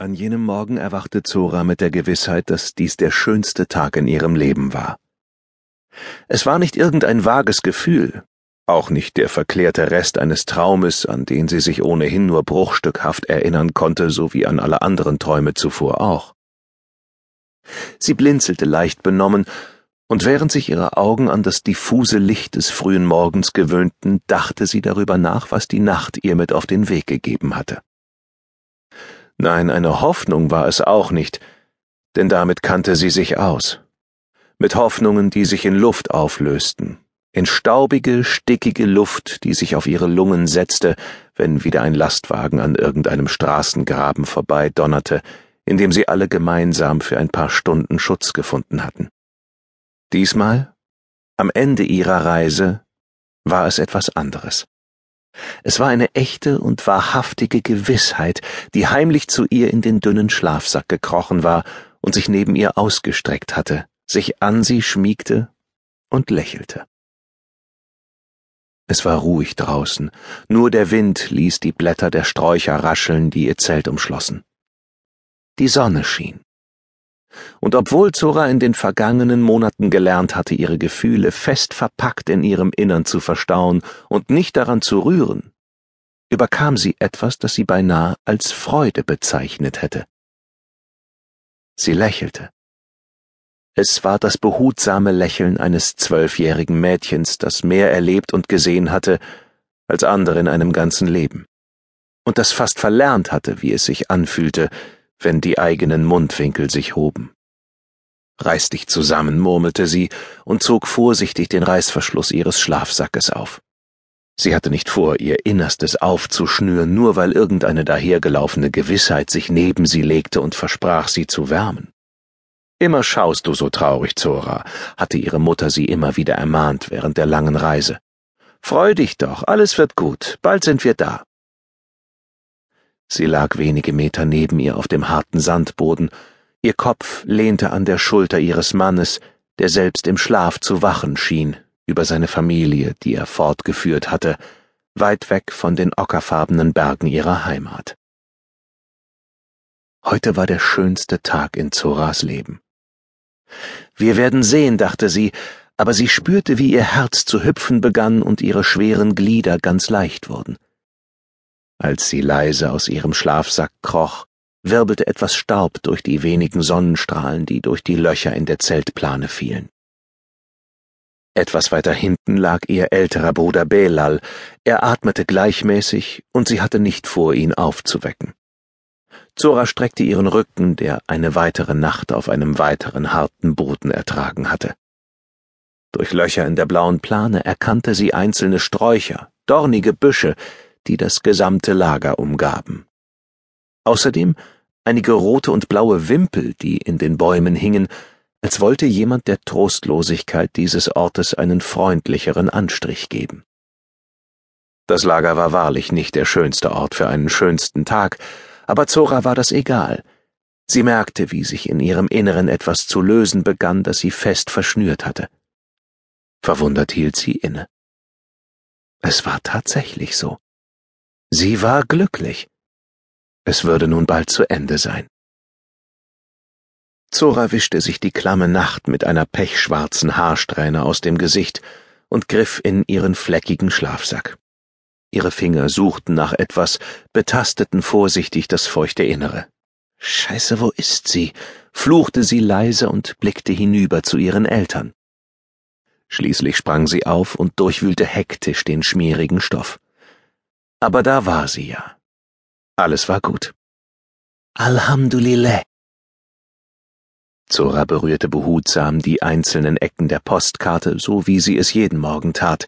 An jenem Morgen erwachte Zora mit der Gewissheit, dass dies der schönste Tag in ihrem Leben war. Es war nicht irgendein vages Gefühl, auch nicht der verklärte Rest eines Traumes, an den sie sich ohnehin nur bruchstückhaft erinnern konnte, so wie an alle anderen Träume zuvor auch. Sie blinzelte leicht benommen, und während sich ihre Augen an das diffuse Licht des frühen Morgens gewöhnten, dachte sie darüber nach, was die Nacht ihr mit auf den Weg gegeben hatte. Nein, eine Hoffnung war es auch nicht, denn damit kannte sie sich aus. Mit Hoffnungen, die sich in Luft auflösten, in staubige, stickige Luft, die sich auf ihre Lungen setzte, wenn wieder ein Lastwagen an irgendeinem Straßengraben vorbeidonnerte, in dem sie alle gemeinsam für ein paar Stunden Schutz gefunden hatten. Diesmal, am Ende ihrer Reise, war es etwas anderes. Es war eine echte und wahrhaftige Gewissheit, die heimlich zu ihr in den dünnen Schlafsack gekrochen war und sich neben ihr ausgestreckt hatte, sich an sie schmiegte und lächelte. Es war ruhig draußen, nur der Wind ließ die Blätter der Sträucher rascheln, die ihr Zelt umschlossen. Die Sonne schien. Und obwohl Zora in den vergangenen Monaten gelernt hatte, ihre Gefühle fest verpackt in ihrem Innern zu verstauen und nicht daran zu rühren, überkam sie etwas, das sie beinahe als Freude bezeichnet hätte. Sie lächelte. Es war das behutsame Lächeln eines zwölfjährigen Mädchens, das mehr erlebt und gesehen hatte als andere in einem ganzen Leben, und das fast verlernt hatte, wie es sich anfühlte, wenn die eigenen Mundwinkel sich hoben. Reiß dich zusammen, murmelte sie und zog vorsichtig den Reißverschluss ihres Schlafsackes auf. Sie hatte nicht vor, ihr Innerstes aufzuschnüren, nur weil irgendeine dahergelaufene Gewissheit sich neben sie legte und versprach, sie zu wärmen. Immer schaust du so traurig, Zora, hatte ihre Mutter sie immer wieder ermahnt während der langen Reise. Freu dich doch, alles wird gut, bald sind wir da. Sie lag wenige Meter neben ihr auf dem harten Sandboden, ihr Kopf lehnte an der Schulter ihres Mannes, der selbst im Schlaf zu wachen schien über seine Familie, die er fortgeführt hatte, weit weg von den ockerfarbenen Bergen ihrer Heimat. Heute war der schönste Tag in Zoras Leben. Wir werden sehen, dachte sie, aber sie spürte, wie ihr Herz zu hüpfen begann und ihre schweren Glieder ganz leicht wurden. Als sie leise aus ihrem Schlafsack kroch, wirbelte etwas Staub durch die wenigen Sonnenstrahlen, die durch die Löcher in der Zeltplane fielen. Etwas weiter hinten lag ihr älterer Bruder Belal, er atmete gleichmäßig, und sie hatte nicht vor, ihn aufzuwecken. Zora streckte ihren Rücken, der eine weitere Nacht auf einem weiteren harten Boden ertragen hatte. Durch Löcher in der blauen Plane erkannte sie einzelne Sträucher, dornige Büsche, die das gesamte Lager umgaben. Außerdem einige rote und blaue Wimpel, die in den Bäumen hingen, als wollte jemand der Trostlosigkeit dieses Ortes einen freundlicheren Anstrich geben. Das Lager war wahrlich nicht der schönste Ort für einen schönsten Tag, aber Zora war das egal. Sie merkte, wie sich in ihrem Inneren etwas zu lösen begann, das sie fest verschnürt hatte. Verwundert hielt sie inne. Es war tatsächlich so. Sie war glücklich. Es würde nun bald zu Ende sein. Zora wischte sich die klamme Nacht mit einer pechschwarzen Haarsträhne aus dem Gesicht und griff in ihren fleckigen Schlafsack. Ihre Finger suchten nach etwas, betasteten vorsichtig das feuchte Innere. Scheiße, wo ist sie? fluchte sie leise und blickte hinüber zu ihren Eltern. Schließlich sprang sie auf und durchwühlte hektisch den schmierigen Stoff. Aber da war sie ja. Alles war gut. Alhamdulillah. Zora berührte behutsam die einzelnen Ecken der Postkarte, so wie sie es jeden Morgen tat.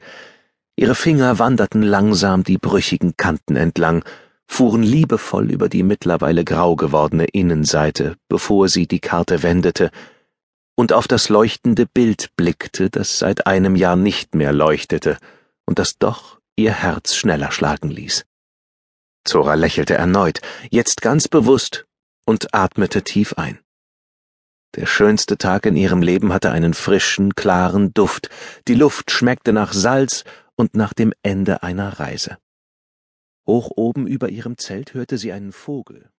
Ihre Finger wanderten langsam die brüchigen Kanten entlang, fuhren liebevoll über die mittlerweile grau gewordene Innenseite, bevor sie die Karte wendete und auf das leuchtende Bild blickte, das seit einem Jahr nicht mehr leuchtete und das doch ihr Herz schneller schlagen ließ. Zora lächelte erneut, jetzt ganz bewusst, und atmete tief ein. Der schönste Tag in ihrem Leben hatte einen frischen, klaren Duft, die Luft schmeckte nach Salz und nach dem Ende einer Reise. Hoch oben über ihrem Zelt hörte sie einen Vogel,